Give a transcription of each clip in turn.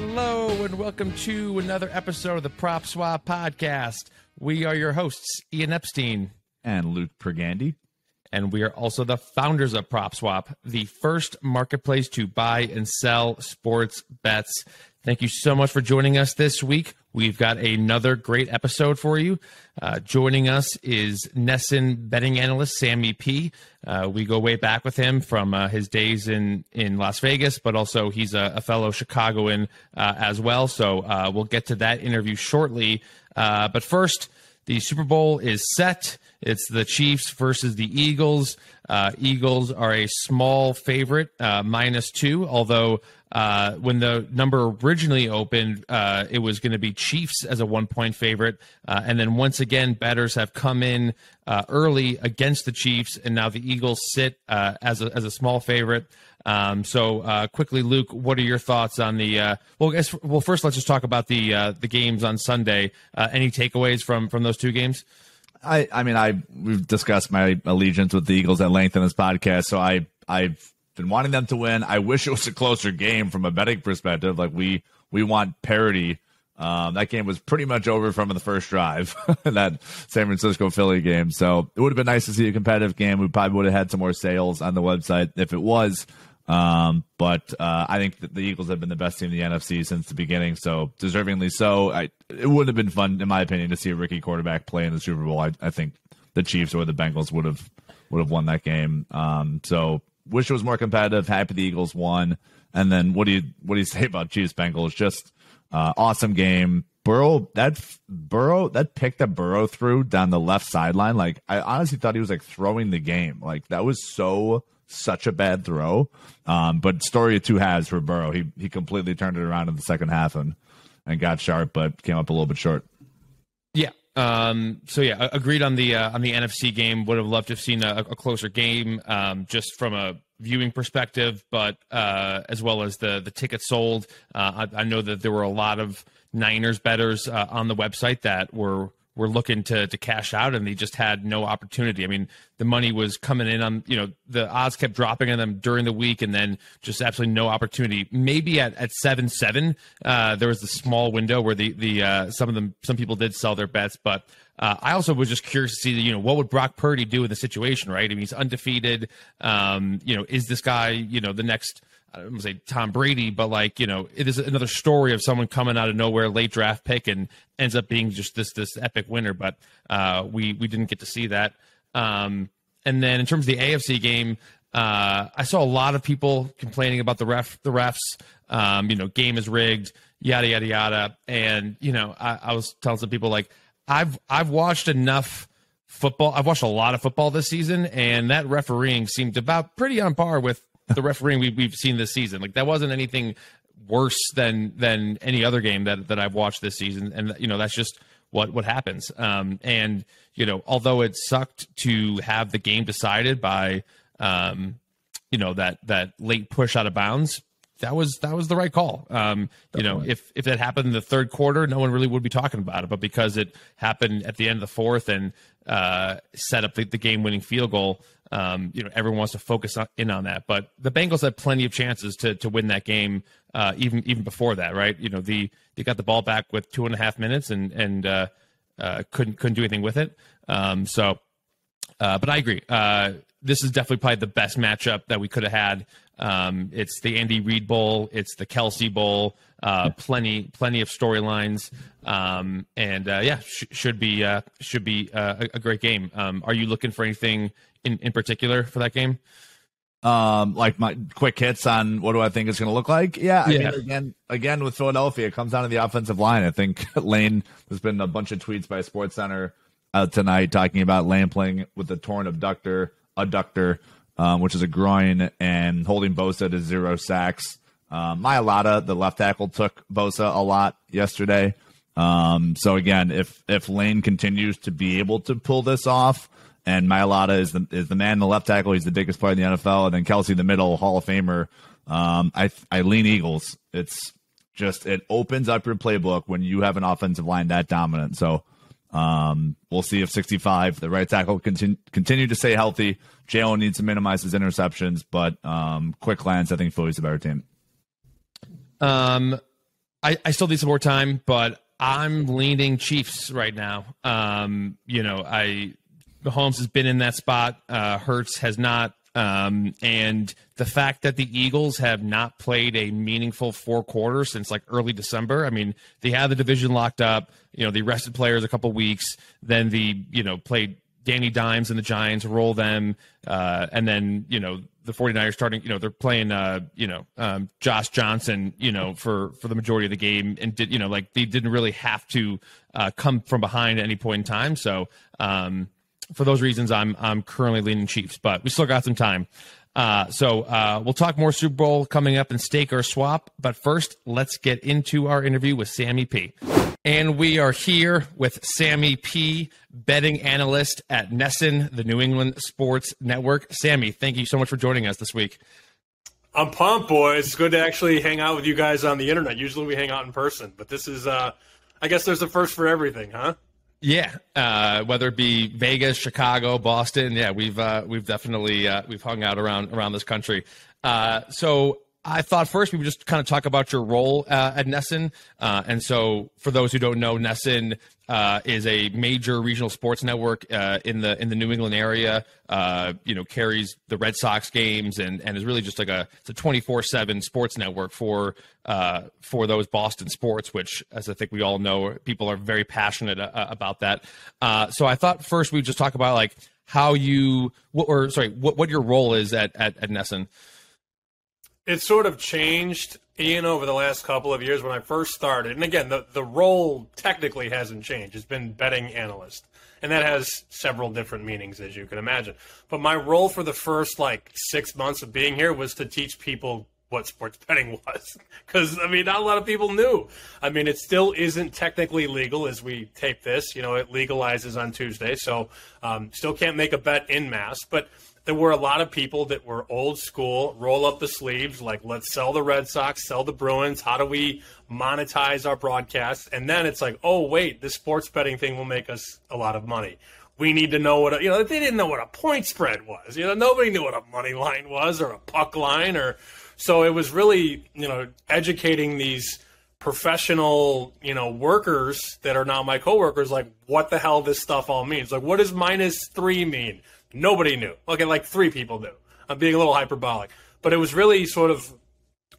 Hello, and welcome to another episode of the PropSwap Podcast. We are your hosts, Ian Epstein. And Luke Pergande. And we are also the founders of PropSwap, the first marketplace to buy and sell sports bets. Thank you so much for joining us this week. We've got another great episode for you. Uh, joining us is NESN betting analyst Sammy P. Uh, we go way back with him from uh, his days in, in Las Vegas, but also he's a, a fellow Chicagoan uh, as well. So uh, we'll get to that interview shortly. Uh, but first, the Super Bowl is set. It's the Chiefs versus the Eagles. Uh, Eagles are a small favorite, uh, minus two, although uh, when the number originally opened, uh, it was going to be Chiefs as a one point favorite. Uh, and then once again, bettors have come in uh, early against the Chiefs, and now the Eagles sit as, a, as a small favorite. Um, so quickly, Luke, what are your thoughts on the? well, guess, well, first let's just talk about the the games on Sunday. any takeaways from from those two games? I, I mean, I we've discussed my allegiance with the Eagles at length in this podcast, so I I've been wanting them to win. I wish it was a closer game from a betting perspective. Like we we want parity. Um, that game was pretty much over from the first drive, in that San Francisco Philly game. So it would have been nice to see a competitive game. We probably would have had some more sales on the website if it was. Um, but uh, I think that the Eagles have been the best team in the NFC since the beginning, so deservingly so. I, it wouldn't have been fun, in my opinion, to see a rookie quarterback play in the Super Bowl. I, I think the Chiefs or the Bengals would have would have won that game. Um, so wish it was more competitive. Happy the Eagles won. And then what do you what do you say about Chiefs Bengals? Just uh, awesome game. Burrow that Burrow that pick that Burrow threw down the left sideline. Like I honestly thought he was like throwing the game. Like that was so such a bad throw. Um, but story of two halves for Burrow. He he completely turned it around in the second half and and got sharp, but came up a little bit short. Um, so yeah, agreed on the uh, on the NFC game. Would have loved to have seen a, a closer game, um, just from a viewing perspective, but uh, as well as the the tickets sold. Uh, I, I, know that there were a lot of Niners betters uh, on the website that were were looking to to cash out and they just had no opportunity. I mean, the money was coming in on you know the odds kept dropping on them during the week and then just absolutely no opportunity. Maybe at at seven seven, uh, there was a small window where the the uh, some of them some people did sell their bets, but. Uh, I also was just curious to see, you know, what would Brock Purdy do in the situation, right? I mean, he's undefeated. Um, you know, is this guy, you know, the next I don't say Tom Brady, but like you know, it is another story of someone coming out of nowhere, late draft pick, and ends up being just this this epic winner. But uh, we we didn't get to see that. Um, and then in terms of the AFC game, uh, I saw a lot of people complaining about the ref the refs. Um, you know, game is rigged, yada yada yada. And you know, I, I was telling some people like I've I've watched enough football. I've watched a lot of football this season, and that refereeing seemed about pretty on par with the refereeing we, we've seen this season. Like that wasn't anything worse than than any other game that that I've watched this season, and you know that's just what what happens. Um, and you know, although it sucked to have the game decided by um, you know that that late push out of bounds, that was that was the right call. Um, you know, if if that happened in the third quarter, no one really would be talking about it. But because it happened at the end of the fourth and uh, set up the, the game winning field goal, um, you know, everyone wants to focus on, in on that. But the Bengals had plenty of chances to to win that game, uh, even even before that, right? You know, the they got the ball back with two and a half minutes and and uh, uh couldn't couldn't do anything with it. Um, so, uh, but I agree. This is definitely probably the best matchup that we could have had. Um, it's the Andy Reid Bowl. It's the Kelce Bowl. Uh, plenty, plenty of storylines, um, and uh, yeah, sh- should be uh, should be uh, a, a, great game. Um, are you looking for anything in, in particular for that game? Um, like my quick hits on what do I think it's going to look like? Yeah, I yeah. mean, again, again with Philadelphia, it comes down to the offensive line. I think Lane. There's been a bunch of tweets by Sports Center uh, tonight talking about Lane playing with a torn abductor, adductor um, which is a groin, and holding Bosa to zero sacks. Um, Mailata, the left tackle, took Bosa a lot yesterday. Um, so again, if if Lane continues to be able to pull this off, and Mailata is the is the man, the left tackle, he's the biggest player in the NFL, and then Kelce, the middle Hall of Famer. Um, I I lean Eagles. It's just it opens up your playbook when you have an offensive line that dominant. So um, we'll see if 65, the right tackle, continue, continue to stay healthy. Jalen needs to minimize his interceptions, but um, quick glance, I think Philly's a better team. Um, I, I still need some more time, but I'm leaning Chiefs right now. Um, you know, I Mahomes has been in that spot. Uh, Hurts has not. Um, and the fact that the Eagles have not played a meaningful four quarters since like early December. I mean, they had the division locked up. You know, they rested players a couple weeks. Then the you know played Danny Dimes and the Giants, roll them, uh, and then you know the 49ers starting, you know, they're playing, uh, you know, um, Josh Johnson, you know, for, for the majority of the game and did, you know, like they didn't really have to, uh, come from behind at any point in time. So, um, for those reasons, I'm, I'm currently leaning Chiefs, but we still got some time. Uh, so uh, we'll talk more Super Bowl coming up and stake or swap. But first, let's get into our interview with Sammy P. And we are here with Sammy P, betting analyst at NESN, the New England Sports Network. Sammy, thank you so much for joining us this week. I'm pumped, boys. It's good to actually hang out with you guys on the internet. Usually we hang out in person, but this is, uh, I guess there's a first for everything, huh? Yeah, uh, whether it be Vegas, Chicago, Boston, yeah, we've uh, we've definitely uh, we've hung out around around this country. Uh, so I thought first we would just kind of talk about your role uh, at NESN. Uh, and so, for those who don't know, NESN uh, is a major regional sports network uh, in the in the New England area. Uh, you know, carries the Red Sox games and and is really just like a it's a twenty four seven sports network for uh, for those Boston sports, which, as I think we all know, people are very passionate about that. so I thought first we'd just talk about like how you what or sorry what what your role is at at, at. It's sort of changed, Ian, over the last couple of years when I first started. And again, the, the role technically hasn't changed. It's been betting analyst. And that has several different meanings, as you can imagine. But my role for the first like six months of being here was to teach people what sports betting was. Because, I mean, not a lot of people knew. I mean, it still isn't technically legal as we tape this. You know, it legalizes on Tuesday. So um, still can't make a bet in mass. But there were a lot of people that were old school, roll up the sleeves, like let's sell the Red Sox, sell the Bruins. How do we monetize our broadcasts? And then it's like, oh wait, this sports betting thing will make us a lot of money. We need to know what a, you know. They didn't know what a point spread was. You know, nobody knew what a money line was or a puck line or. So it was really you know educating these professional, you know, workers that are now my coworkers, like what the hell this stuff all means. Like, what does minus three mean? Nobody knew. Okay, like three people knew. I'm being a little hyperbolic, but it was really sort of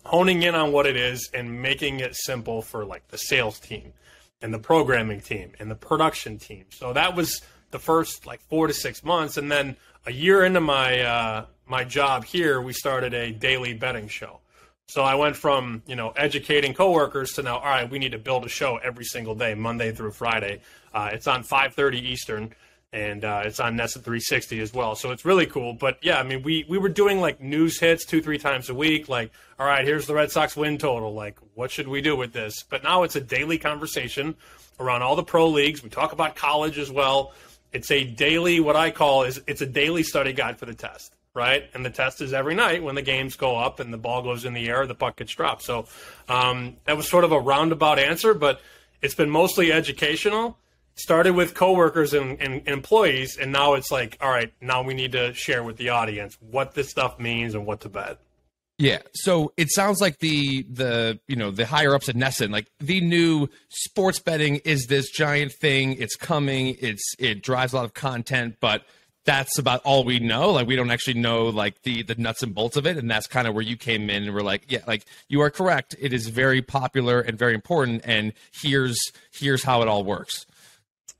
honing in on what it is and making it simple for like the sales team and the programming team and the production team. So that was the first like four to six months, and then a year into my uh, my job here, we started a daily betting show. So I went from you know educating coworkers to now, all right, we need to build a show every single day, Monday through Friday. Uh, it's on 5:30 Eastern and uh, it's on NESN 360 as well. So it's really cool. But yeah, I mean, we we were doing like news hits two three times a week. Like, all right, here's the Red Sox win total. Like, what should we do with this? But now it's a daily conversation around all the pro leagues. We talk about college as well. It's a daily what I call is it's a daily study guide for the test. Right, and the test is every night when the games go up and the ball goes in the air, the puck gets dropped. So um, that was sort of a roundabout answer, but it's been mostly educational started with coworkers and, and, and, employees, and now it's like, all right, now we need to share with the audience what this stuff means and what to bet. Yeah, so it sounds like the the you know the higher ups at NESN, like the new sports betting is this giant thing. It's coming. It's it drives a lot of content, but that's about all we know. Like we don't actually know like the the nuts and bolts of it, and that's kind of where you came in and we're like, yeah, like you are correct. It is very popular and very important, and here's here's how it all works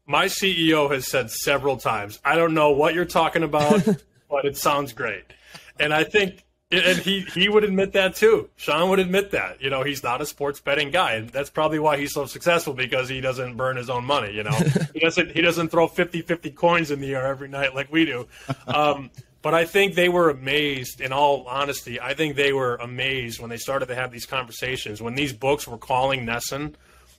my CEO has said several times, I don't know what you're talking about, but it sounds great. And I think, and he, he would admit that too. Sean would admit that. You know, he's not a sports betting guy. And that's probably why he's so successful because he doesn't burn his own money. You know, he doesn't, he doesn't throw 50 50 coins in the air every night like we do. Um, but I think they were amazed, in all honesty, I think they were amazed when they started to have these conversations. When these books were calling NESN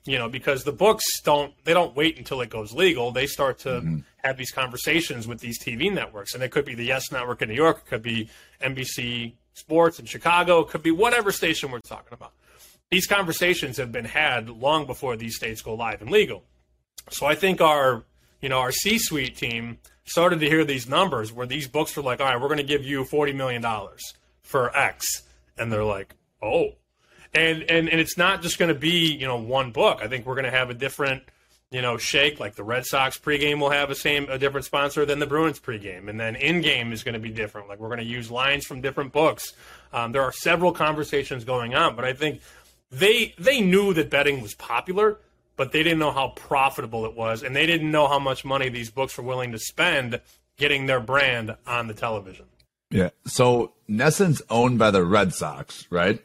you know, because the books don't they don't wait until it goes legal. They start to mm-hmm. have these conversations with these TV networks, and it could be the Yes Network in New York, it could be NBC Sports in Chicago, it could be whatever station we're talking about. These conversations have been had long before these states go live and legal. So I think our you know our C-suite team started to hear these numbers where these books were like, all right, we're going to give you forty million dollars for X, and they're like, oh and and and it's not just going to be you know one book. I think we're going to have a different you know shake. Like the Red Sox pregame will have a same a different sponsor than the Bruins pregame, and then in game is going to be different. Like we're going to use lines from different books. Um, there are several conversations going on, but I think they they knew that betting was popular, but they didn't know how profitable it was, and they didn't know how much money these books were willing to spend getting their brand on the television. Yeah. So NESN's owned by the Red Sox, right?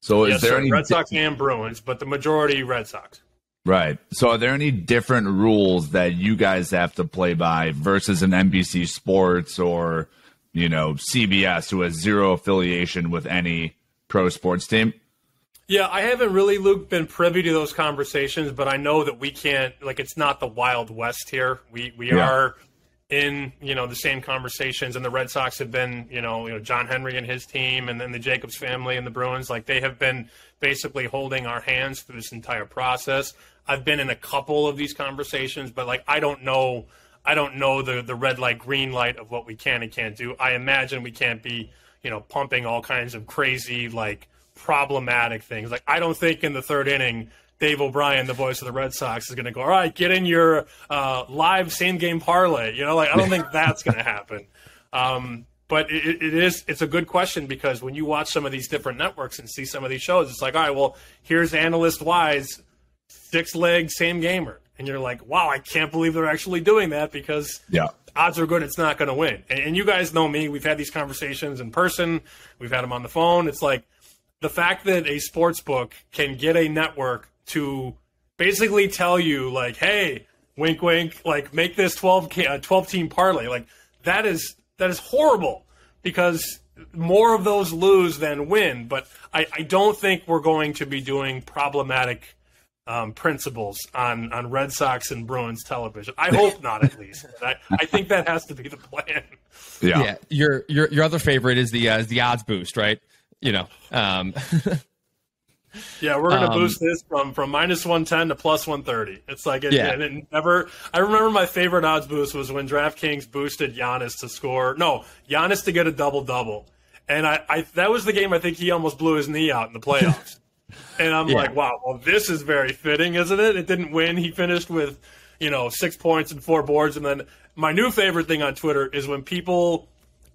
So is yes, there sir. any Red Sox and Bruins, but the majority Red Sox. Right. So are there any different rules that you guys have to play by versus an NBC Sports or, you know, CBS who has zero affiliation with any pro sports team? Yeah, I haven't really, Luke, been privy to those conversations, but I know that we can't like it's not the Wild West here. We we Yeah. are in you know the same conversations, and the Red Sox have been you know you know John Henry and his team, and then the Jacobs family and the Bruins. Like they have been basically holding our hands through this entire process. I've been in a couple of these conversations, but like I don't know, I don't know the the red light, green light of what we can and can't do. I imagine we can't be you know pumping all kinds of crazy like problematic things. Like I don't think in the third inning. Dave O'Brien, the voice of the Red Sox, is going to go. All right, get in your uh, live same game parlay. You know, like I don't think that's going to happen. Um, but it, it is it's a good question because when you watch some of these different networks and see some of these shows, it's like, all right, well, here's analyst wise six leg same gamer, and you're like, wow, I can't believe they're actually doing that because Yeah. odds are good it's not going to win. And, and you guys know me. We've had these conversations in person. We've had them on the phone. It's like the fact that a sports book can get a network to basically tell you like, hey, wink, wink, like make this 12, ca- uh, 12 team parlay. Like that is that is horrible because more of those lose than win. But I, I don't think we're going to be doing problematic um, principles on, on Red Sox and Bruins television. I hope not, at least. I, I think that has to be the plan. Yeah. Yeah, your your your other favorite is the uh, is the odds boost, right? You know, um, Yeah, we're gonna Um, boost this from from minus one ten to plus one thirty. It's like it, Yeah. and it never. I remember my favorite odds boost was when DraftKings boosted Giannis to score. No, Giannis to get a double double, and I, I that was the game I think he almost blew his knee out in the playoffs. and I'm Yeah. like, wow, well this is very fitting, isn't it? It didn't win. He finished with you know six points and four boards, and then my new favorite thing on Twitter is when people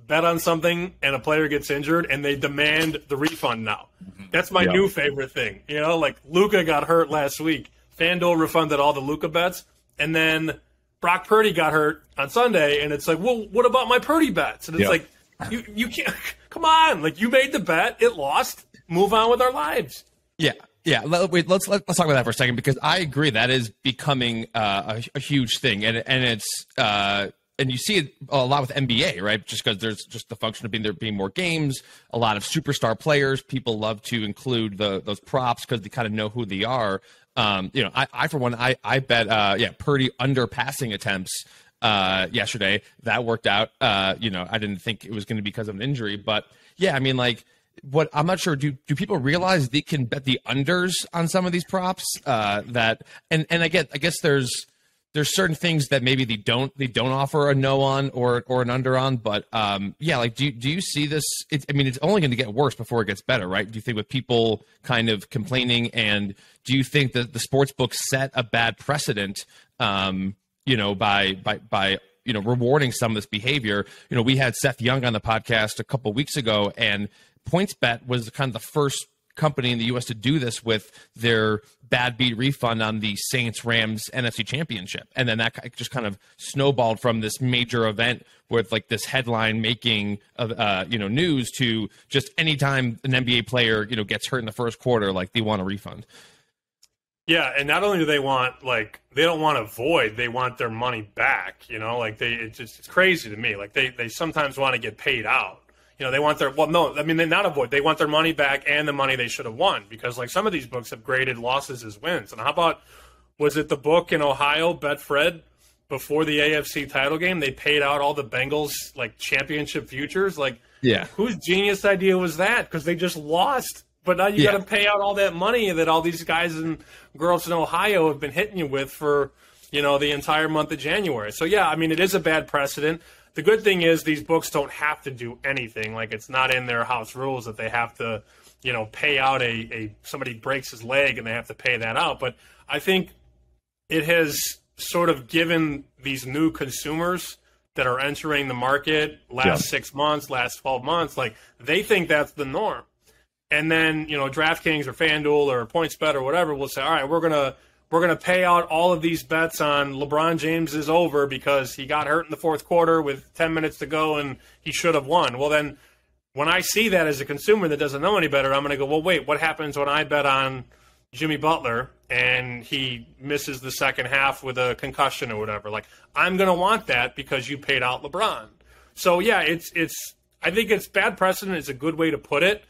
bet on something and a player gets injured and they demand the refund now. That's my Yeah. new favorite thing. You know, like Luka got hurt last week. FanDuel refunded all the Luka bets, and then Brock Purdy got hurt on Sunday, and it's like, well, what about my Purdy bets? And it's Yeah. like, you you can't come on, like you made the bet, it lost. Move on with our lives. Yeah, yeah. Let, wait, let's let, let's talk about that for a second because I agree that is becoming uh, a, a huge thing, and and it's uh, and you see it a lot with NBA, right? Just because there's just the function of being there being more games, a lot of superstar players. People love to include the those props because they kind of know who they are. Um, you know, I, I for one, I I bet uh, yeah, Purdy under passing attempts uh, yesterday. That worked out. Uh, you know, I didn't think it was going to be because of an injury, but yeah, I mean, like what I'm not sure. Do do people realize they can bet the unders on some of these props? Uh, that and and I get I guess there's there's certain things that maybe they don't they don't offer a no on or or an under on, but um, yeah, like do do you see this? It, I mean, it's only going to get worse before it gets better, right? Do you think with people kind of complaining, and do you think that the sports books set a bad precedent? Um, you know, by by by you know rewarding some of this behavior. You know, we had Seth Young on the podcast a couple weeks ago, and PointsBet was kind of the first company in the U.S. to do this with their bad beat refund on the Saints Rams NFC Championship, and then that just kind of snowballed from this major event with like this headline making of uh, you know news to just anytime an NBA player you know gets hurt in the first quarter, like they want a refund. Yeah, and not only do they want like they don't want a void, they want their money back. You know, like they it's just it's crazy to me. Like they they sometimes want to get paid out. You know, they want their well, no, I mean they're not a void. They want their money back and the money they should have won because like some of these books have graded losses as wins. And how about was it the book in Ohio, Betfred, before the AFC title game? They paid out all the Bengals like championship futures. Like, Yeah. whose genius idea was that? Because they just lost. But now you Yeah. got to pay out all that money that all these guys and girls in Ohio have been hitting you with for you know the entire month of January. So yeah, I mean it is a bad precedent. The good thing is these books don't have to do anything. Like it's not in their house rules that they have to you know, pay out a, a somebody breaks his leg and they have to pay that out. But I think it has sort of given these new consumers that are entering the market last yeah. six months, last 12 months, like they think that's the norm. And then, you know, DraftKings or FanDuel or PointsBet or whatever will say, all right, we're going to we're going to pay out all of these bets on LeBron James is over because he got hurt in the fourth quarter with 10 minutes to go and he should have won. Well, then when I see that as a consumer that doesn't know any better, I'm going to go, well, wait, what happens when I bet on Jimmy Butler and he misses the second half with a concussion or whatever? Like, I'm going to want that because you paid out LeBron. So yeah, it's it's. I think it's bad precedent is a good way to put it,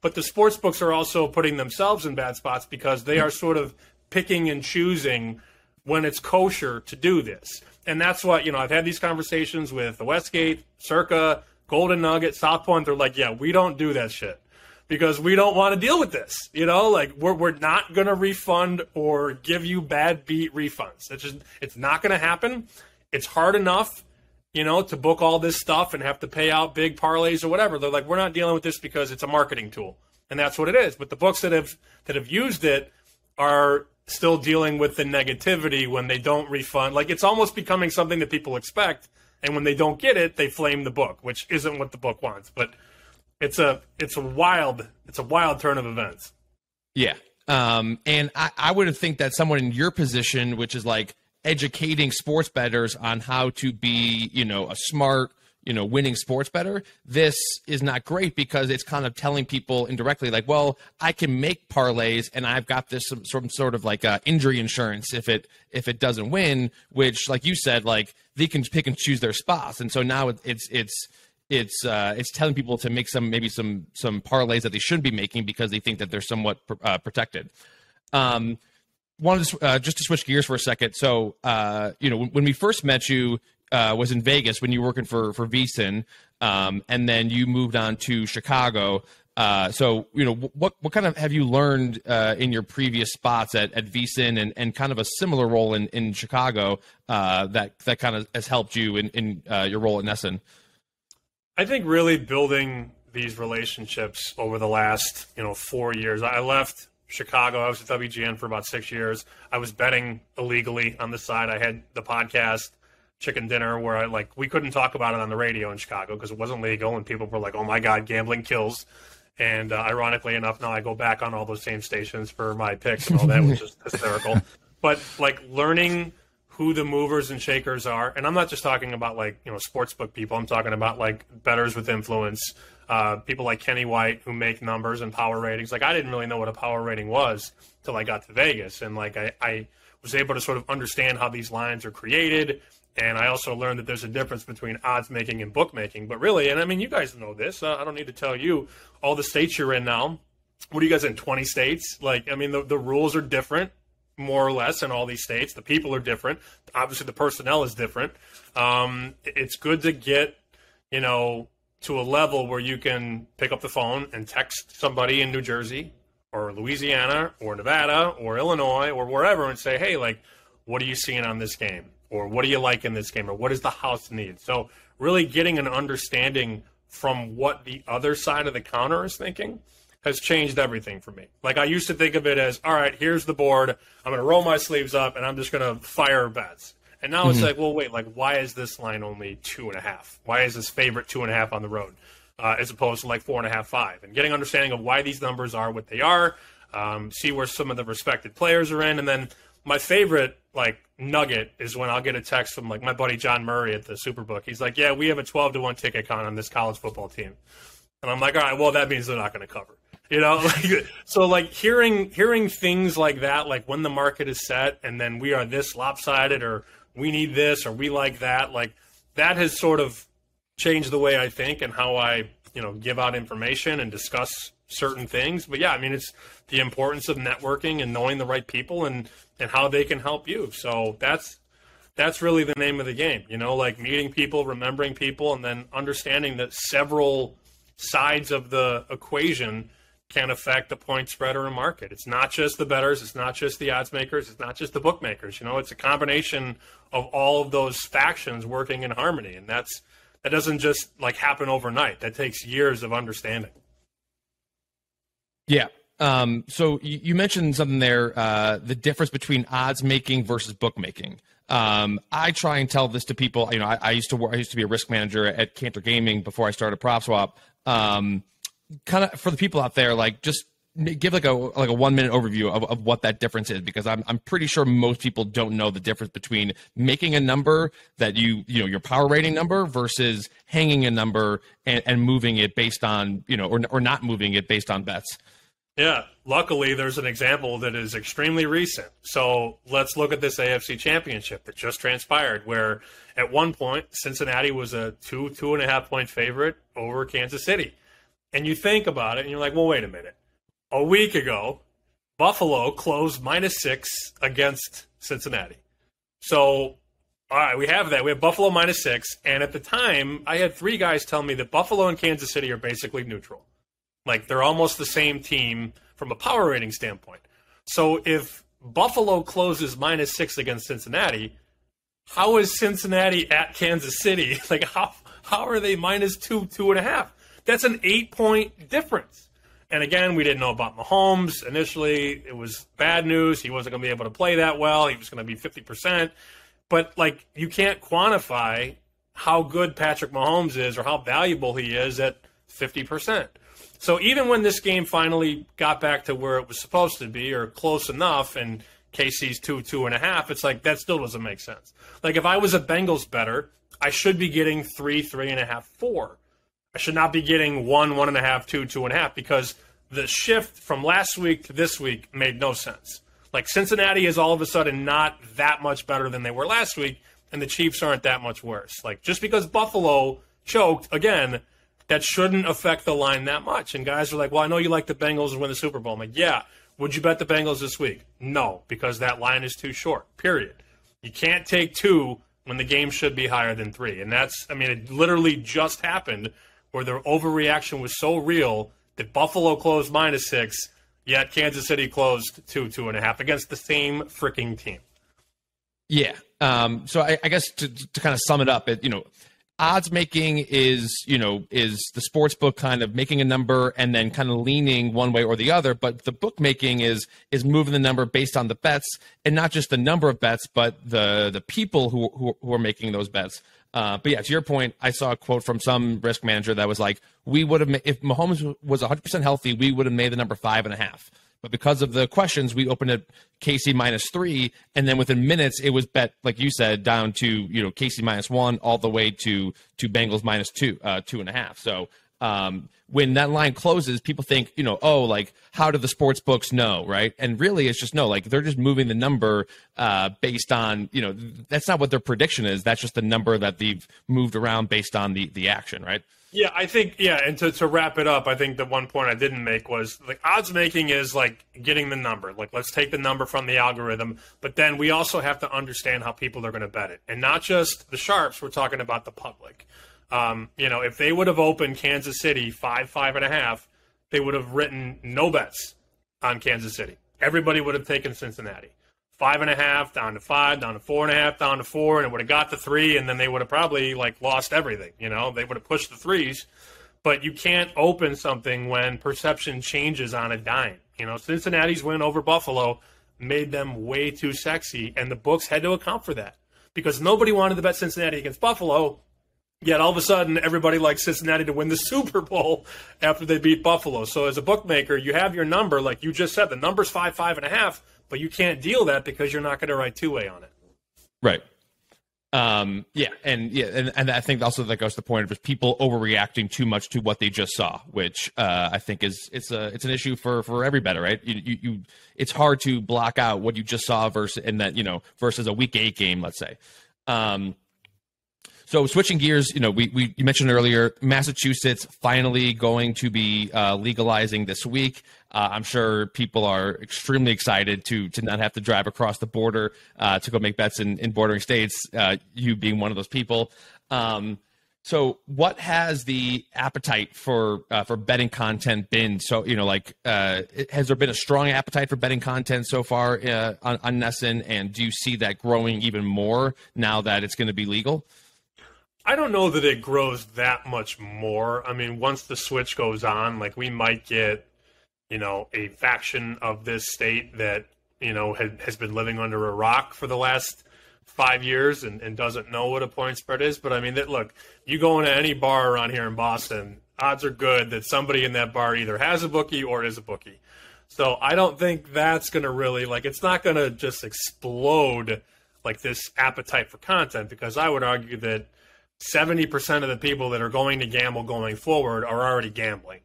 but the sports books are also putting themselves in bad spots because they are sort of picking and choosing when it's kosher to do this. And that's what, you know, I've had these conversations with the Westgate, Circa, Golden Nugget, South Point. They're like, yeah, we don't do that shit because we don't want to deal with this. You know, like we're, we're not going to refund or give you bad beat refunds. It's just, it's not going to happen. It's hard enough, you know, to book all this stuff and have to pay out big parlays or whatever. They're like, we're not dealing with this because it's a marketing tool. And that's what it is. But the books that have, that have used it are still dealing with the negativity when they don't refund. Like it's almost becoming something that people expect, and when they don't get it, they flame the book, which isn't what the book wants. But it's a it's a wild it's a wild turn of events. Yeah, um, and I, I would think that someone in your position, which is like educating sports bettors on how to be, you know, a smart you know winning sports better this is not great because it's kind of telling people indirectly like well i can make parlays and i've got this some, some sort of like uh, injury insurance if it if it doesn't win which like you said like they can pick and choose their spots. And so now it's it's it's uh, it's telling people to make some maybe some some parlays that they shouldn't be making because they think that they're somewhat uh, protected. Um wanted to, uh, just to switch gears for a second. So uh, you know when, when we first met you uh, was in Vegas when you were working for for VSiN, um, and then you moved on to Chicago. Uh, so you know what what kind of have you learned uh, in your previous spots at, at VSiN and, and kind of a similar role in, in Chicago uh, that that kind of has helped you in, in uh, your role at NESN? I think really building these relationships over the last you know four years. I left Chicago. I was at WGN for about six years. I was betting illegally on the side. I had the podcast chicken dinner where I like we couldn't talk about it on the radio in Chicago because it wasn't legal, and people were like, "Oh my God, gambling kills." And uh, ironically enough, now I go back on all those same stations for my picks and all that, which is hysterical. But like learning who the movers and shakers are, and I'm not just talking about like you know sportsbook people. I'm talking about like betters with influence, uh, people like Kenny White who make numbers and power ratings. Like I didn't really know what a power rating was till I got to Vegas, and like I, I was able to sort of understand how these lines are created and I also learned that there's a difference between odds making and bookmaking. But really, and I mean, you guys know this. Uh, I don't need to tell you all the states you're in now. What are you guys in? 20 states? Like, I mean, the, the rules are different, more or less, in all these states. The people are different. Obviously, the personnel is different. Um, it's good to get, you know, to a level where you can pick up the phone and text somebody in New Jersey or Louisiana or Nevada or Illinois or wherever and say, hey, like, what are you seeing on this game? Or what do you like in this game or what does the house need? So really getting an understanding from what the other side of the counter is thinking has changed everything for me. Like i used to think of it as all right here's the board. I'm going to roll my sleeves up and i'm just going to fire bets and now mm-hmm. it's like well wait like why is this line only two and a half? Why is this favorite two and a half on the road uh, as opposed to like four and a half five? And getting understanding of why these numbers are what they are um, see where some of the respected players are in and then my favorite like nugget is when I'll get a text from like my buddy John Murray at the Superbook. He's like, "Yeah, we have a twelve to one ticket con on this college football team," and I'm like, "All right, well that means they're not going to cover." You know, like, so like hearing hearing things like that, like when the market is set, and then we are this lopsided, or we need this, or we like that, like that has sort of changed the way I think and how I you know give out information and discuss certain things. But yeah, I mean it's the importance of networking and knowing the right people and and how they can help you. So that's that's really the name of the game, you know, like meeting people, remembering people, and then understanding that several sides of the equation can affect the point spread or a market. It's not just the betters, it's not just the odds makers, it's not just the bookmakers. You know, it's a combination of all of those factions working in harmony, and that's that doesn't just like happen overnight. That takes years of understanding. Yeah. Um, so you, you, mentioned something there, uh, the difference between odds making versus bookmaking. Um, I try and tell this to people. You know, I, I, used to work, I used to be a risk manager at Cantor Gaming before I started PropSwap. Um, kind of for the people out there, like just give like a like a one minute overview of, of what that difference is because I'm I'm pretty sure most people don't know the difference between making a number that you you know your power rating number versus hanging a number and, and moving it based on you know or or not moving it based on bets. Yeah, luckily there's an example that is extremely recent. So let's look at this AFC Championship that just transpired, where at one point Cincinnati was a two two and a half point favorite over Kansas City, and you think about it and you're like, well, wait a minute a week ago, Buffalo closed minus six against Cincinnati. So, all right, we have that. We have Buffalo minus six. And at the time, I had three guys tell me that Buffalo and Kansas City are basically neutral. Like they're almost the same team from a power rating standpoint. So if Buffalo closes minus six against Cincinnati, how is Cincinnati at Kansas City? Like how how are they minus two, two and a half? That's an eight point difference. And again, we didn't know about Mahomes. Initially, it was bad news. He wasn't going to be able to play that well. He was going to be 50%. But, like, you can't quantify how good Patrick Mahomes is or how valuable he is at 50%. So even when this game finally got back to where it was supposed to be or close enough and KC's two, two and a half, it's like that still doesn't make sense. Like if I was a Bengals better, I should be getting three, three and a half, four. I should not be getting one, one and a half, two, two and a half because the shift from last week to this week made no sense. Like Cincinnati is all of a sudden not that much better than they were last week, and the Chiefs aren't that much worse. Like just because Buffalo choked again, that shouldn't affect the line that much. And guys are like, "Well, I know you like the Bengals to win the Super Bowl." I'm like, "Yeah." Would you bet the Bengals this week? No, because that line is too short. Period. You can't take two when the game should be higher than three, and that's I mean, it literally just happened where their overreaction was so real that Buffalo closed minus six, yet Kansas City closed two, two and a half against the same freaking team. Yeah. Um, so I, I guess to, to kind of sum it up, it, you know, odds making is you know is the sports book kind of making a number and then kind of leaning one way or the other but the bookmaking is is moving the number based on the bets and not just the number of bets but the the people who who, who are making those bets uh, but yeah, to your point, I saw a quote from some risk manager that was like, "We would have if Mahomes was 100 percent healthy, we would have made the number five and a half." But because of the questions, we opened at KC minus three, and then within minutes, it was bet like you said down to you know KC minus one all the way to to Bengals minus two, uh, two and a half. So um, when that line closes, people think, you know, oh, like how do the sports books know, right? And really, it's just no, like they're just moving the number uh, based on, you know, that's not what their prediction is. That's just the number that they've moved around based on the the action, right? Yeah, I think yeah, and to, to wrap it up, I think the one point I didn't make was like odds making is like getting the number. Like let's take the number from the algorithm, but then we also have to understand how people are going to bet it, and not just the sharps. We're talking about the public. Um, you know, if they would have opened Kansas City five, five and a half, they would have written no bets on Kansas City. Everybody would have taken Cincinnati. Five and a half, down to five, down to four and a half, down to four, and it would have got to three, and then they would have probably like lost everything. You know, they would have pushed the threes. But you can't open something when perception changes on a dime. You know, Cincinnati's win over Buffalo made them way too sexy, and the books had to account for that because nobody wanted to bet Cincinnati against Buffalo Yet all of a sudden, everybody likes Cincinnati to win the Super Bowl after they beat Buffalo. So as a bookmaker, you have your number, like you just said, the number's five, five and a half, but you can't deal that because you're not going to write two way on it. Right. Um, yeah, and yeah, and, and I think also that goes to the point of just people overreacting too much to what they just saw, which uh, I think is it's a it's an issue for for every better, right? You, you, you it's hard to block out what you just saw versus and that you know versus a week eight game, let's say. Um, so switching gears, you know, we, we you mentioned earlier Massachusetts finally going to be uh, legalizing this week. Uh, I'm sure people are extremely excited to to not have to drive across the border uh, to go make bets in, in bordering states. Uh, you being one of those people. Um, so, what has the appetite for uh, for betting content been? So, you know, like, uh, has there been a strong appetite for betting content so far uh, on, on NESN, and do you see that growing even more now that it's going to be legal? I don't know that it grows that much more. I mean, once the switch goes on, like we might get you know, a faction of this state that, you know, had, has been living under a rock for the last five years and, and doesn't know what a point spread is. But I mean, that look, you go into any bar around here in Boston, odds are good that somebody in that bar either has a bookie or is a bookie. So I don't think that's going to really like it's not going to just explode like this appetite for content because I would argue that 70% of the people that are going to gamble going forward are already gambling.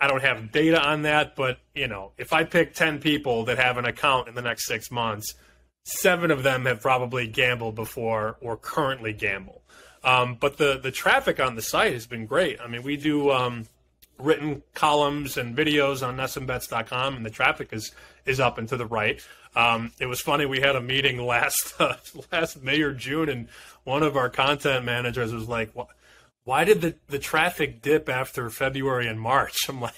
I don't have data on that, but you know, if I pick 10 people that have an account in the next 6 months, 7 of them have probably gambled before or currently gamble. Um, but the the traffic on the site has been great. I mean, we do um, written columns and videos on NESNBets.com, and the traffic is is up and to the right. Um, it was funny. We had a meeting last uh, last May or June, and one of our content managers was like, "Why did the, the traffic dip after February and March?" I'm like,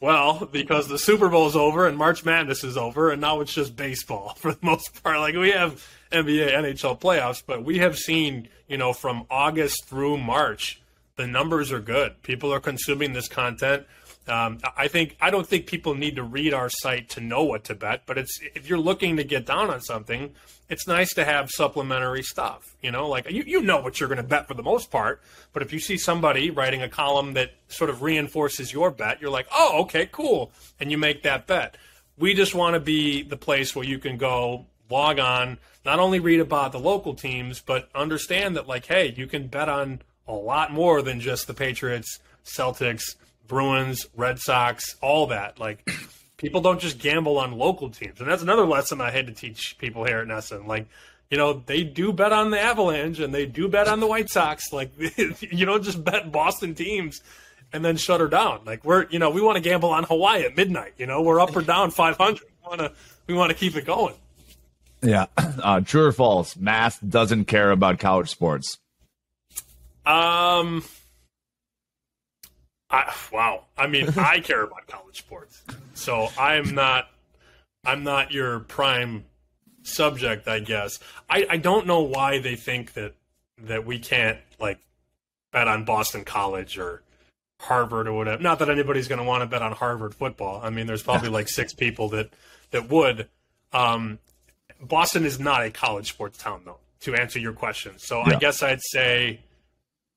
"Well, because the Super Bowl's over and March Madness is over, and now it's just baseball for the most part. Like we have NBA, NHL playoffs, but we have seen, you know, from August through March." the numbers are good. People are consuming this content. Um, I think I don't think people need to read our site to know what to bet, but it's if you're looking to get down on something, it's nice to have supplementary stuff. You know, like you, you know what you're going to bet for the most part, but if you see somebody writing a column that sort of reinforces your bet, you're like, oh, okay, cool, and you make that bet. We just want to be the place where you can go log on, not only read about the local teams, but understand that like, hey, you can bet on a lot more than just the Patriots, Celtics, Bruins, Red Sox, all that. Like people don't just gamble on local teams. And that's another lesson I had to teach people here at NESN. Like, you know, they do bet on the Avalanche and they do bet on the White Sox. Like you don't just bet Boston teams and then shut her down. Like we're, you know, we want to gamble on Hawaii at midnight. You know, we're up or down 500. We want to, we want to keep it going. Yeah. Uh, true or false? Mass doesn't care about college sports. Um, I, wow. I mean, I care about college sports, so I'm not. I'm not your prime subject, I guess. I, I don't know why they think that that we can't like bet on Boston College or Harvard or whatever. Not that anybody's going to want to bet on Harvard football. I mean, there's probably like six people that that would. Um, Boston is not a college sports town, though. To answer your question, so yeah. I guess I'd say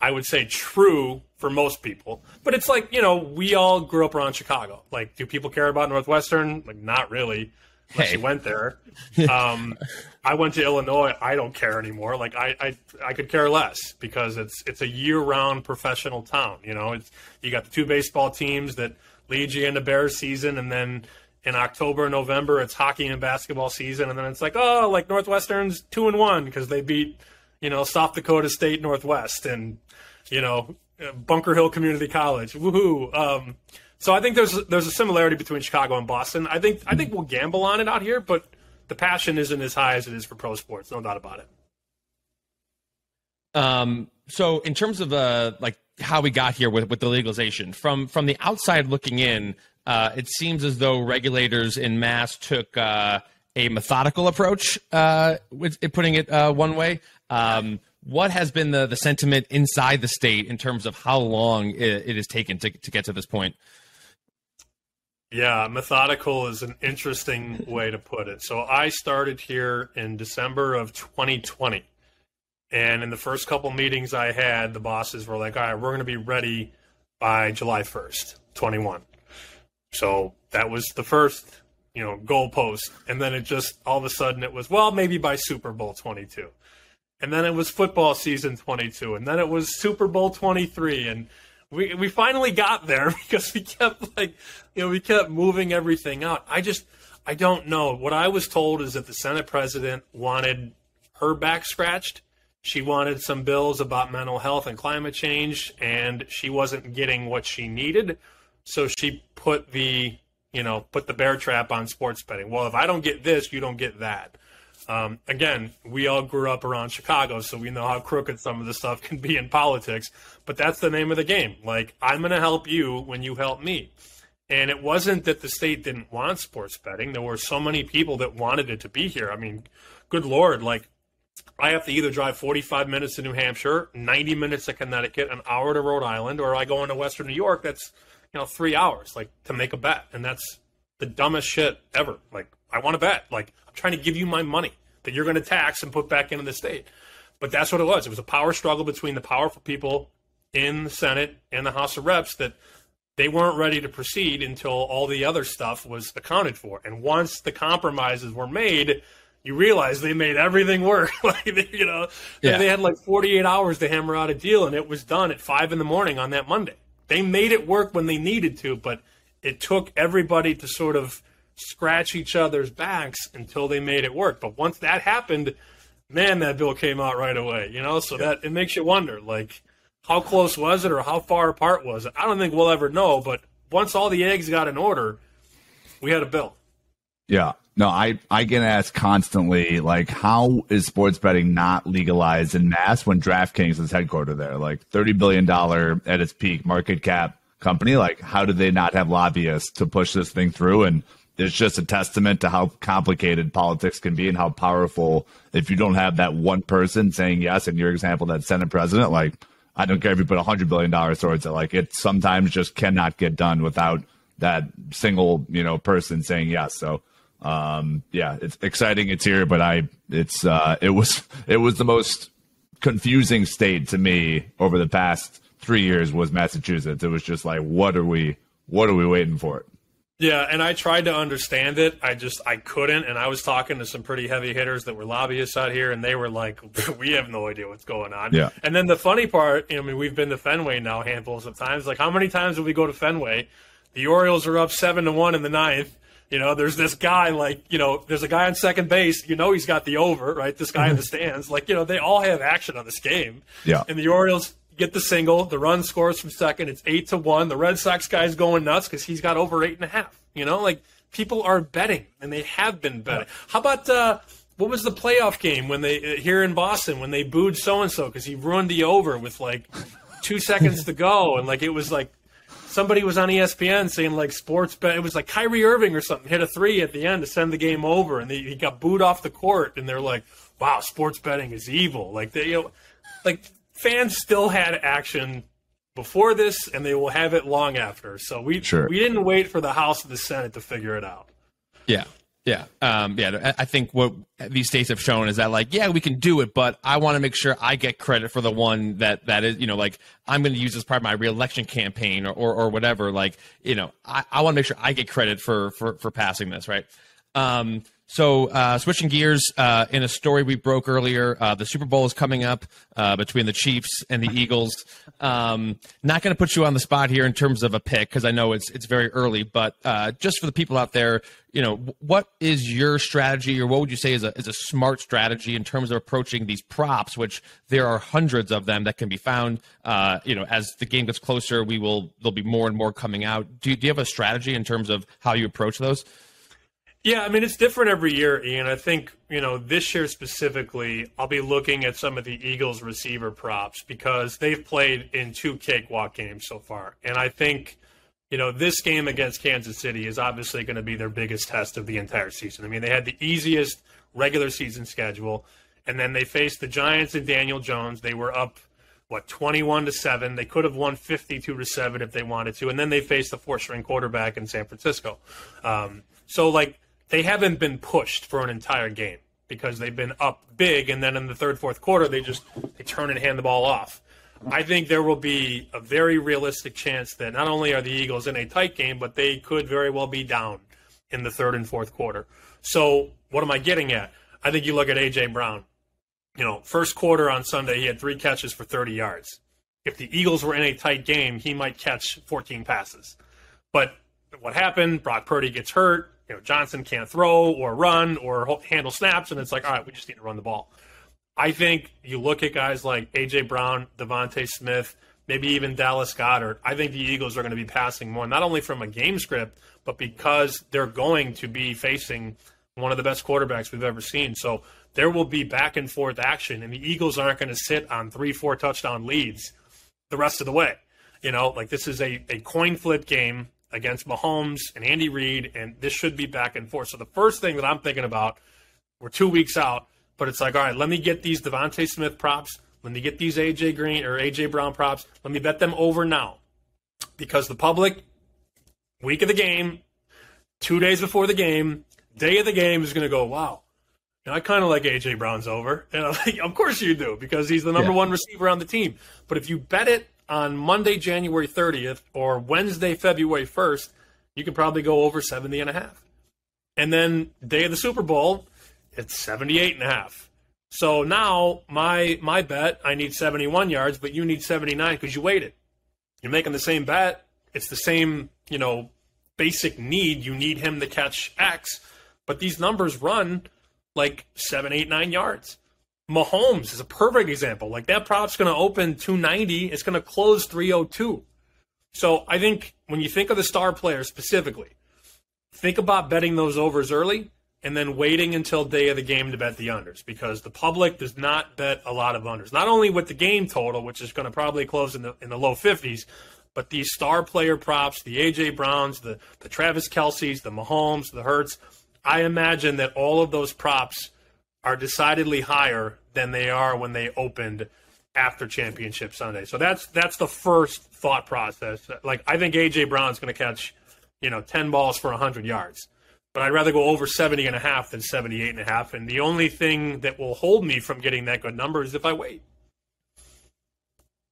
I would say true for most people. But it's like, you know, we all grew up around Chicago. Like, do people care about Northwestern? Like, not really, unless hey. you went there. um, I went to Illinois. I don't care anymore. Like, I, I, I could care less because it's it's a year round professional town. You know, it's you got the two baseball teams that lead you into Bears season, and then in October and November it's hockey and basketball season, and then it's like, oh, like Northwestern's two and one because they beat you know South Dakota State Northwest and you know, Bunker Hill Community College. Woohoo! Um, so I think there's there's a similarity between Chicago and Boston. I think I think we'll gamble on it out here, but the passion isn't as high as it is for pro sports. No doubt about it. Um. So in terms of uh like how we got here with with the legalization from from the outside looking in, uh, it seems as though regulators in mass took uh, a methodical approach, uh, with putting it uh, one way. Um, what has been the, the sentiment inside the state in terms of how long it, it has taken to, to get to this point? Yeah, methodical is an interesting way to put it. So I started here in December of 2020. And in the first couple meetings I had, the bosses were like, all right, we're going to be ready by July 1st, 21. So that was the first, you know, goalpost. And then it just, all of a sudden it was, well, maybe by Super Bowl 22 and then it was football season 22 and then it was super bowl 23 and we we finally got there because we kept like you know we kept moving everything out. I just i don't know. What i was told is that the senate president wanted her back scratched. She wanted some bills about mental health and climate change and she wasn't getting what she needed. So she put the you know put the bear trap on sports betting. Well if i don't get this you don't get that um, again, we all grew up around Chicago, so we know how crooked some of the stuff can be in politics. But that's the name of the game. Like, I'm going to help you when you help me. And it wasn't that the state didn't want sports betting. There were so many people that wanted it to be here. I mean, good Lord, like, I have to either drive 45 minutes to New Hampshire, 90 minutes to Connecticut, an hour to Rhode Island, or I go into Western New York that's you know three hours like to make a bet, and that's the dumbest shit ever. Like I want to bet, like I'm trying to give you my money that you're going to tax and put back into the state. But that's what it was. It was a power struggle between the powerful people in the Senate and the House of Reps that they weren't ready to proceed until all the other stuff was accounted for. And once the compromises were made, you realize they made everything work. like you know, yeah. they had like 48 hours to hammer out a deal, and it was done at five in the morning on that Monday. They made it work when they needed to, but it took everybody to sort of scratch each other's backs until they made it work. But once that happened, man, that bill came out right away. You know, so yeah. that it makes you wonder, like how close was it or how far apart was it? I don't think we'll ever know, but once all the eggs got in order, we had a bill. Yeah. No, I, I get asked constantly, like, how is sports betting not legalized in mass when DraftKings is headquartered there? Like, $30 billion at its peak market cap company. Like, how do they not have lobbyists to push this thing through? And it's just a testament to how complicated politics can be and how powerful, if you don't have that one person saying yes, in your example, that Senate president, like, I don't care if you put a hundred billion dollars towards it. Like it sometimes just cannot get done without that single, you know, person saying yes. So um, yeah, it's exciting. It's here, but I, it's, uh, it was, it was the most confusing state to me over the past three years was Massachusetts. It was just like, what are we, what are we waiting for? Yeah, and I tried to understand it. I just I couldn't, and I was talking to some pretty heavy hitters that were lobbyists out here, and they were like, "We have no idea what's going on." Yeah. And then the funny part, I mean, we've been to Fenway now handfuls of times. Like, how many times did we go to Fenway? The Orioles are up seven to one in the ninth. You know, there's this guy like, you know, there's a guy on second base. You know, he's got the over, right? This guy in the mm-hmm. stands, like, you know, they all have action on this game. Yeah. And the Orioles get the single. The run scores from second. It's eight to one. The Red Sox guy's going nuts because he's got over eight and a half. You know, like people are betting and they have been betting. How about uh, what was the playoff game when they uh, here in Boston when they booed so and so because he ruined the over with like two seconds to go and like it was like somebody was on ESPN saying like sports bet. It was like Kyrie Irving or something hit a three at the end to send the game over, and they, he got booed off the court. And they're like, "Wow, sports betting is evil." Like they, you know, like fans still had action before this, and they will have it long after. So we sure. we didn't wait for the House of the Senate to figure it out. Yeah. Yeah, um, yeah. I think what these states have shown is that, like, yeah, we can do it, but I want to make sure I get credit for the one that that is, you know, like I'm going to use as part of my reelection campaign or, or, or whatever. Like, you know, I, I want to make sure I get credit for for for passing this, right? Um, so, uh, switching gears, uh, in a story we broke earlier, uh, the Super Bowl is coming up uh, between the Chiefs and the Eagles. Um, not going to put you on the spot here in terms of a pick because I know it's it's very early, but uh, just for the people out there, you know, what is your strategy, or what would you say is a is a smart strategy in terms of approaching these props, which there are hundreds of them that can be found. Uh, you know, as the game gets closer, we will there'll be more and more coming out. Do, do you have a strategy in terms of how you approach those? Yeah, I mean it's different every year, Ian. I think you know this year specifically, I'll be looking at some of the Eagles receiver props because they've played in two cakewalk games so far, and I think you know this game against Kansas City is obviously going to be their biggest test of the entire season. I mean they had the easiest regular season schedule, and then they faced the Giants and Daniel Jones. They were up what 21 to 7 they could have won 52 to 7 if they wanted to and then they faced the four string quarterback in san francisco um, so like they haven't been pushed for an entire game because they've been up big, and then in the third, fourth quarter, they just they turn and hand the ball off. I think there will be a very realistic chance that not only are the Eagles in a tight game, but they could very well be down in the third and fourth quarter. So, what am I getting at? I think you look at AJ Brown. You know, first quarter on Sunday, he had three catches for 30 yards. If the Eagles were in a tight game, he might catch 14 passes. But what happened? Brock Purdy gets hurt you know Johnson can't throw or run or handle snaps, and it's like, all right, we just need to run the ball. I think you look at guys like AJ Brown, DeVonta Smith, maybe even Dallas Goedert. I think the Eagles are going to be passing more, not only from a game script, but because they're going to be facing one of the best quarterbacks we've ever seen. So there will be back and forth action, and the Eagles aren't going to sit on three, four touchdown leads the rest of the way. You know, like this is a, a coin flip game against Mahomes and Andy Reid, and this should be back and forth. So the first thing that I'm thinking about, we're two weeks out, but it's like, all right, let me get these DeVonta Smith props. Let me get these AJ Green or AJ Brown props. Let me bet them over now, because the public week of the game, two days before the game, day of the game is going to go, wow. And I kind of like AJ Brown's over, and I'm like, of course you do because he's the number Yeah. one receiver on the team. But if you bet it on Monday, January 30th, or Wednesday, February 1st, you can probably go over 70 and a half. And then day of the Super Bowl, it's 78 and a half. So now my my bet, I need 71 yards, but you need 79 because you waited. You're making the same bet. It's the same, you know, basic need. You need him to catch X, but these numbers run like seven, eight, nine yards. Mahomes is a perfect example. Like that prop's going to open 290. It's going to close 302. So I think when you think of the star players specifically, think about betting those overs early and then waiting until day of the game to bet the unders because the public does not bet a lot of unders. Not only with the game total, which is going to probably close in the in the low 50s, but these star player props, the AJ Browns, the the Travis Kelce's, the Mahomes, the Hurts, I imagine that all of those props are decidedly higher than they are when they opened after championship Sunday. So that's that's the first thought process. Like I think AJ Brown's going to catch, you know, 10 balls for 100 yards. But I'd rather go over 70 and a half than 78 and a half and the only thing that will hold me from getting that good number is if I wait.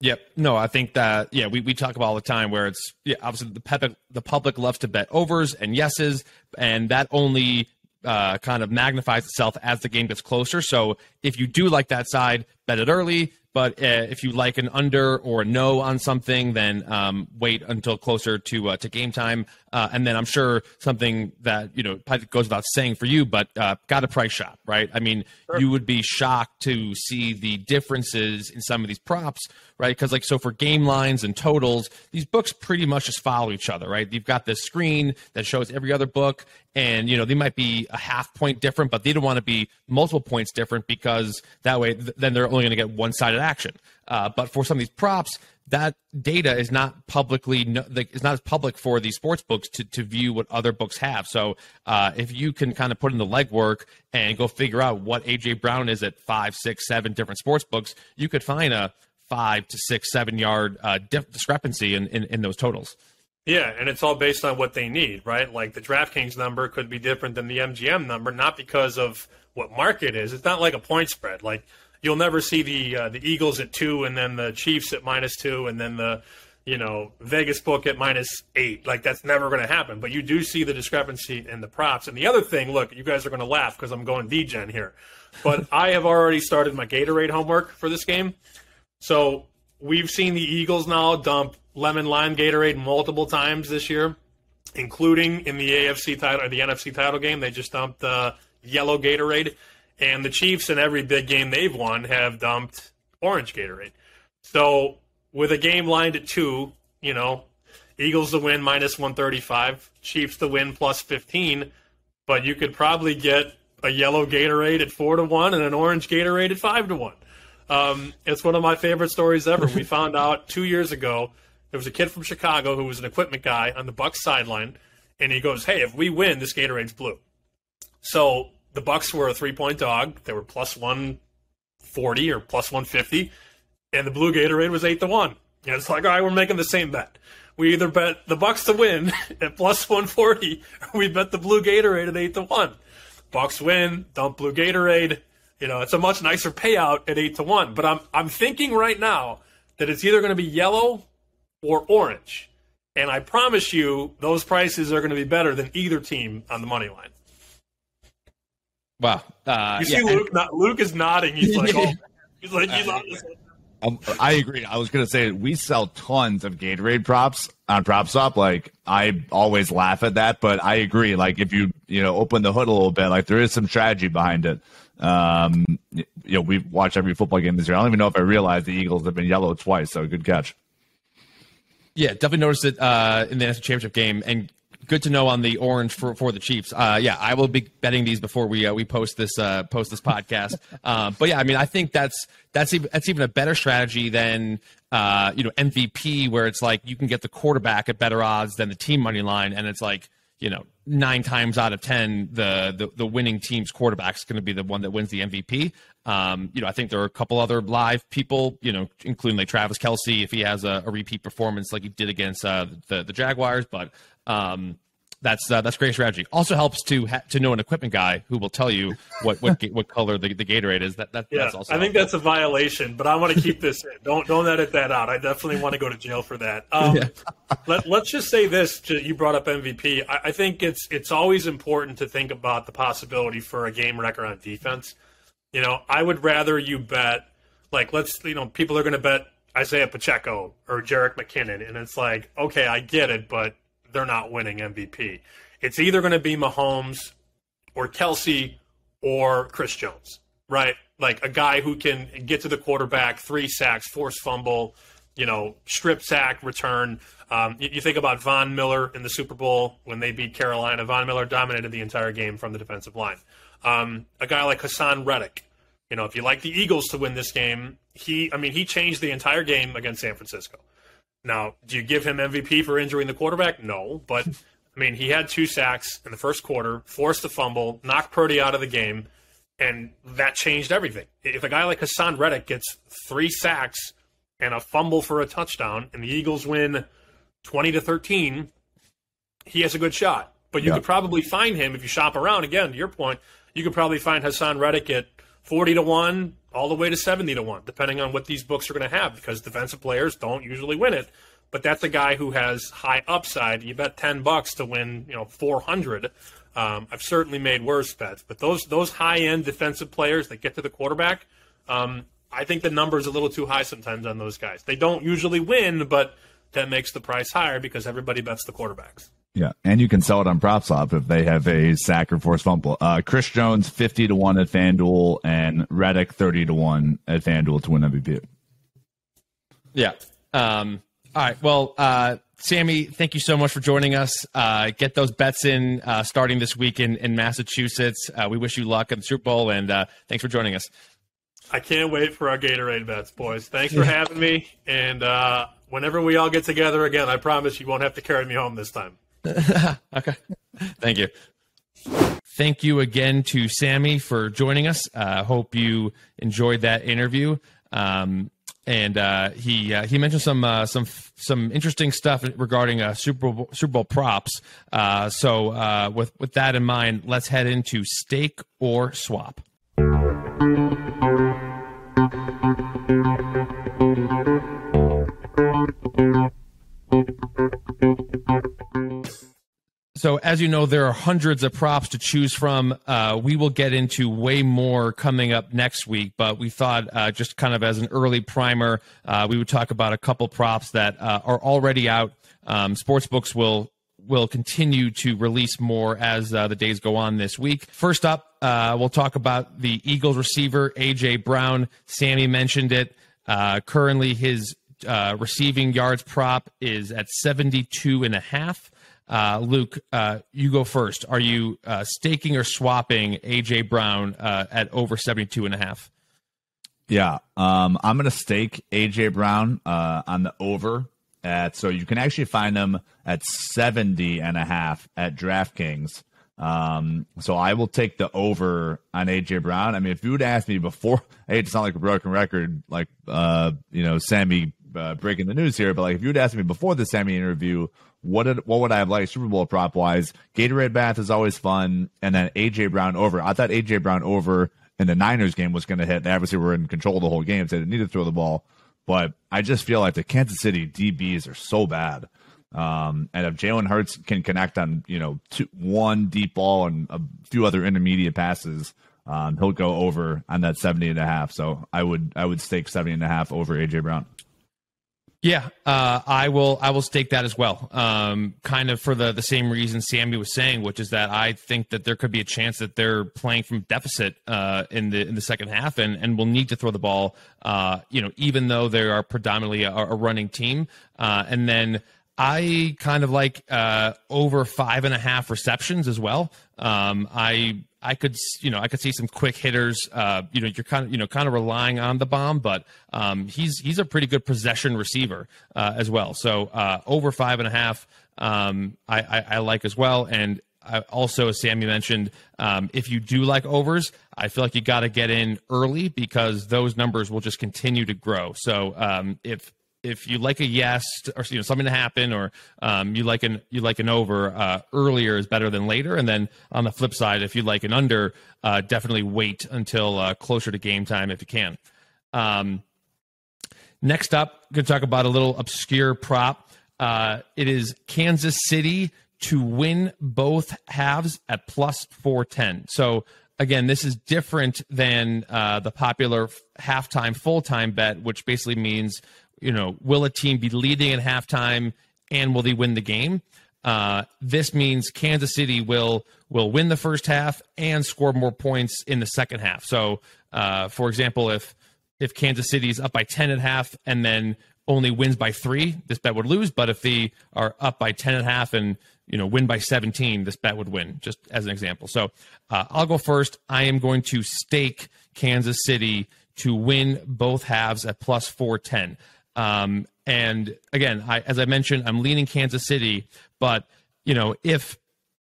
Yep. No, I think that yeah, we, we talk about all the time where it's yeah, obviously the public the public loves to bet overs and yeses, and that only uh, kind of magnifies itself as the game gets closer. So if you do like that side, bet it early. But uh, if you like an under or a no on something, then um, wait until closer to uh, to game time. Uh, and then I'm sure something that you know goes without saying for you, but uh, got a price shop, right? I mean, you would be shocked to see the differences in some of these props, right? Because like so for game lines and totals, these books pretty much just follow each other, right? You've got this screen that shows every other book, and you know they might be a half point different, but they don't want to be multiple points different because that way th- then they're only going to get one sided action. Uh, but for some of these props, that data is not publicly no, like, is not as public for these sports books to, to view what other books have. So uh, if you can kind of put in the legwork and go figure out what AJ Brown is at five, six, seven different sports books, you could find a five to six, seven yard uh, discrepancy in, in, in those totals. Yeah, and it's all based on what they need, right? Like the DraftKings number could be different than the MGM number, not because of what market is. It's not like a point spread. Like you'll never see the uh, the Eagles at two, and then the Chiefs at minus two, and then the you know Vegas book at minus eight. Like that's never going to happen. But you do see the discrepancy in the props. And the other thing, look, you guys are going to laugh because I'm going degen here, but I have already started my Gatorade homework for this game. So we've seen the Eagles now dump lemon lime Gatorade multiple times this year, including in the AFC title or the NFC title game. They just dumped uh, yellow Gatorade, and the Chiefs in every big game they've won have dumped orange Gatorade. So with a game lined at two, you know, Eagles to win minus one thirty five, Chiefs to win plus fifteen, but you could probably get a yellow Gatorade at four to one and an orange Gatorade at five to one. Um, it's one of my favorite stories ever. We found out two years ago there was a kid from Chicago who was an equipment guy on the Bucs sideline, and he goes, "Hey, if we win, this Gatorade's blue." So the Bucs were a three-point dog. They were plus one forty or plus one fifty, and the blue Gatorade was eight to one. And it's like, all right, we're making the same bet. We either bet the Bucs to win at plus one forty, or we bet the blue Gatorade at eight to one. Bucs win, dump blue Gatorade. You know, it's a much nicer payout at eight to one. But I'm I'm thinking right now that it's either going to be yellow or orange. And I promise you, those prices are going to be better than either team on the money line. Wow. Uh, You see, yeah, Luke. Not, Luke is nodding. He's like, oh, he's like, he's this. Um, I agree. I was gonna say we sell tons of Gatorade props on PropSwap. Like I always laugh at that, but I agree. Like if you you know open the hood a little bit, like there is some strategy behind it. Um, you know, we watch every football game this year. I don't even know if I realized the Eagles have been yellow twice. So good catch. Yeah, definitely noticed it uh, in the NFC Championship game, and good to know on the orange for, for the Chiefs. Uh, yeah, I will be betting these before we uh, we post this uh, post this podcast. uh, but yeah, I mean, I think that's that's even that's even a better strategy than uh, you know MVP, where it's like you can get the quarterback at better odds than the team money line, and it's like you know nine times out of ten, the the, the winning team's quarterback is going to be the one that wins the MVP. Um, you know, I think there are a couple other live people, you know, including like Travis Kelce if he has a, a repeat performance like he did against uh, the the Jaguars. But um, that's uh, that's great strategy. Also helps to ha- to know an equipment guy who will tell you what what what color the, the Gatorade is. That, that yeah, that's also. I think helpful. that's a violation, but I want to keep this in. Don't don't edit that out. I definitely want to go to jail for that. Um, Yeah. let, let's just say this: J- you brought up MVP. I, I think it's it's always important to think about the possibility for a game record on defense. You know, I would rather you bet like let's you know people are going to bet Isaiah Pacheco or Jerick McKinnon, and it's like okay, I get it, but they're not winning MVP. It's either going to be Mahomes or Kelce or Chris Jones, right? Like a guy who can get to the quarterback, three sacks, force fumble, you know, strip sack, return. Um, you, you think about Von Miller in the Super Bowl when they beat Carolina. Von Miller dominated the entire game from the defensive line. Um, a guy like Haason Reddick, you know, if you like the Eagles to win this game, he, I mean, he changed the entire game against San Francisco. Now, do you give him MVP for injuring the quarterback? No, but I mean, he had two sacks in the first quarter, forced a fumble, knocked Purdy out of the game, and that changed everything. If a guy like Haason Reddick gets three sacks and a fumble for a touchdown, and the Eagles win twenty to thirteen, he has a good shot. But you Yeah. could probably find him if you shop around. Again, to your point, you could probably find Haason Reddick at forty to one, all the way to seventy to one, depending on what these books are going to have, because defensive players don't usually win it. But that's a guy who has high upside. You bet ten bucks to win, you know, four hundred. Um, I've certainly made worse bets, but those those high end defensive players that get to the quarterback, um, I think the number is a little too high sometimes on those guys. They don't usually win, but that makes the price higher because everybody bets the quarterbacks. Yeah, and you can sell it on PropSwap if they have a sack or forced fumble. Uh, Chris Jones fifty to one at FanDuel and Reddick thirty to one at FanDuel to win MVP. Yeah. Um, all right. Well, uh, Sammy, thank you so much for joining us. Uh, get those bets in uh, starting this week in, in Massachusetts. Uh, we wish you luck at the Super Bowl, and uh, thanks for joining us. I can't wait for our Gatorade bets, boys. Thanks for having me. And uh, whenever we all get together again, I promise you won't have to carry me home this time. Okay. Thank you. Thank you again to Sammy for joining us. Uh, hope you enjoyed that interview. Um, and uh, he uh, he mentioned some uh, some some interesting stuff regarding uh, Super Bowl, Super Bowl props. Uh, so uh, with with that in mind, let's head into stake or swap. So, as you know, there are hundreds of props to choose from. Uh, we will get into way more coming up next week, but we thought uh, just kind of as an early primer, uh, we would talk about a couple props that uh, are already out. Um, sportsbooks will will continue to release more as uh, the days go on this week. First up, uh, we'll talk about the Eagles receiver AJ Brown. Sammy mentioned it. Currently, his receiving yards prop is at 72 and a half. Uh, Luke, uh, you go first. Are you uh, staking or swapping AJ Brown uh, at over 72 and a half? Yeah, um, I'm gonna stake AJ Brown uh, on the over at so you can actually find him at 70 and a half at DraftKings. Um, so I will take the over on AJ Brown. I mean, if you would ask me before, I hate to sound like a broken record, like uh, you know, Sammy breaking the news here, but like if you would ask me before the Sammy interview, what did, what would I have liked Super Bowl prop wise? Gatorade bath is always fun, and then AJ Brown over. I thought AJ Brown over in the Niners game was going to hit. They obviously were in control the whole game, so they didn't need to throw the ball. But I just feel like the Kansas City DBs are so bad. Um, and if Jalen Hurts can connect on, you know, two, one deep ball and a few other intermediate passes, um, he'll go over on that 70 and a half. So I would, I would stake 70 and a half over AJ Brown. Yeah, uh, I will. I will stake that as well. Um, kind of for the the same reason Sammy was saying, which is that I think that there could be a chance that they're playing from deficit uh, in the in the second half, and and will need to throw the ball. Uh, you know, even though they are predominantly a, a running team, uh, and then. I kind of like uh, over five and a half receptions as well. Um, I I could you know I could see some quick hitters. Uh, you know you're kind of you know kind of relying on the bomb, but um, he's he's a pretty good possession receiver uh, as well. So uh, over five and a half, um, I, I, I like as well. And I also, as Sammy mentioned, um, if you do like overs, I feel like you got to get in early because those numbers will just continue to grow. So um, if if you like a yes or you know something to happen or um, you like an you like an over uh, earlier is better than later. And then on the flip side if you like an under uh, definitely wait until uh, closer to game time if you can. Um, next up going to talk about a little obscure prop. Uh, it is kansas city to win both halves at plus 410 so again, this is different than uh, the popular halftime full time bet, which basically means you know, will a team be leading at halftime and will they win the game? Uh, this means Kansas City will will win the first half and score more points in the second half. So, uh, for example, if if Kansas City is up by ten at half and then only wins by three, this bet would lose. But if they are up by ten at half and you know win by seventeen, this bet would win. Just as an example. So, uh, I'll go first. I am going to stake Kansas City to win both halves at plus four ten. Um, and again, I, as I mentioned, I'm leaning Kansas City, but you know, if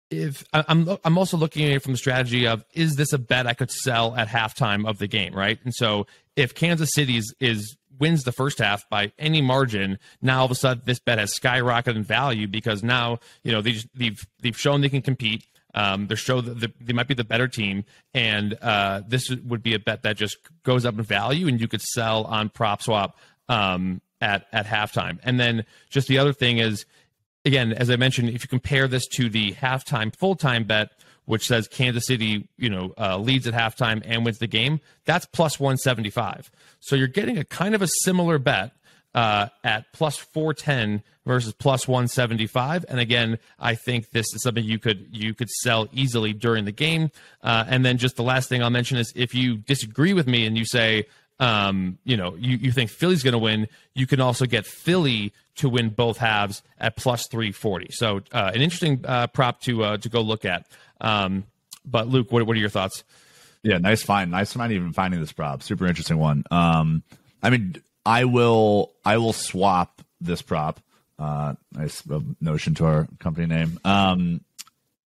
if I'm I'm also looking at it from the strategy of is this a bet I could sell at halftime of the game, right? And so if Kansas City is, is wins the first half by any margin, now all of a sudden this bet has skyrocketed in value because now you know they they've they've shown they can compete. Um, they show that they might be the better team, and uh, this would be a bet that just goes up in value, and you could sell on PropSwap um, at at halftime. And then just the other thing is, again, as I mentioned, if you compare this to the halftime full time bet, which says Kansas City, you know, uh, leads at halftime and wins the game, that's plus 175. So you're getting a kind of a similar bet uh, at plus 410 versus plus 175. And again, I think this is something you could you could sell easily during the game. Uh, and then just the last thing I'll mention is if you disagree with me and you say um, you know, you, you think Philly's going to win, you can also get Philly to win both halves at plus 340. So uh, an interesting uh, prop to uh, to go look at. Um, but Luke, what, what are your thoughts? Yeah, nice find. Nice find even finding this prop. Super interesting one. Um, I mean, I will I will swap this prop. Uh, nice notion to our company name. Um,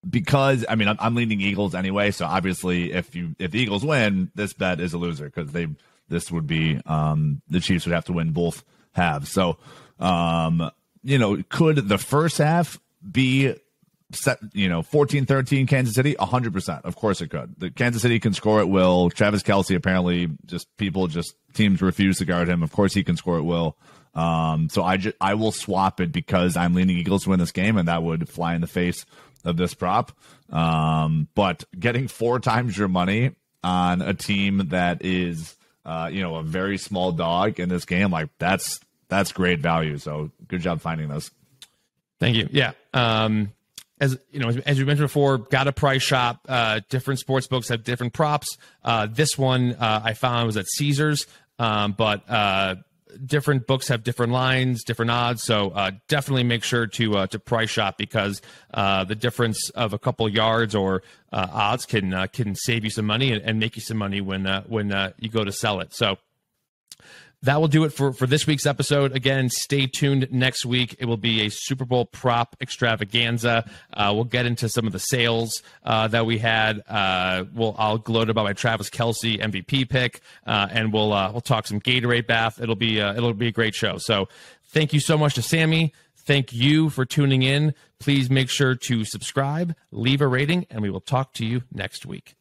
because I mean I'm, I'm leaning Eagles anyway, so obviously if you if the Eagles win, this bet is a loser because they this would be um, the Chiefs would have to win both halves. So, um, you know, could the first half be set, you know, 14 13 Kansas City? 100%. Of course it could. The Kansas City can score at will. Travis Kelce, apparently, just people, just teams refuse to guard him. Of course he can score at will. Um, so I, just, I will swap it because I'm leaning Eagles to win this game, and that would fly in the face of this prop. Um, but getting four times your money on a team that is uh, you know, a very small dog in this game, like that's that's great value. So good job finding those. Thank you. Yeah. Um, as you know, as you mentioned before, got a price shop. Uh, different sports books have different props. Uh, this one uh, I found was at Caesars, um, but uh, different books have different lines, different odds. So uh, definitely make sure to uh, to price shop because uh, the difference of a couple yards or uh, odds can uh, can save you some money and, and, make you some money when uh, when you go to sell it. So that will do it for, for this week's episode. Again, stay tuned next week. It will be a Super Bowl prop extravaganza. Uh, we'll get into some of the sales uh, that we had. Uh, we'll I'll gloat about my Travis Kelce MVP pick, uh, and we'll uh, we'll talk some Gatorade bath. It'll be uh, it'll be a great show. So thank you so much to Sammy. Thank you for tuning in. Please make sure to subscribe, leave a rating, and we will talk to you next week.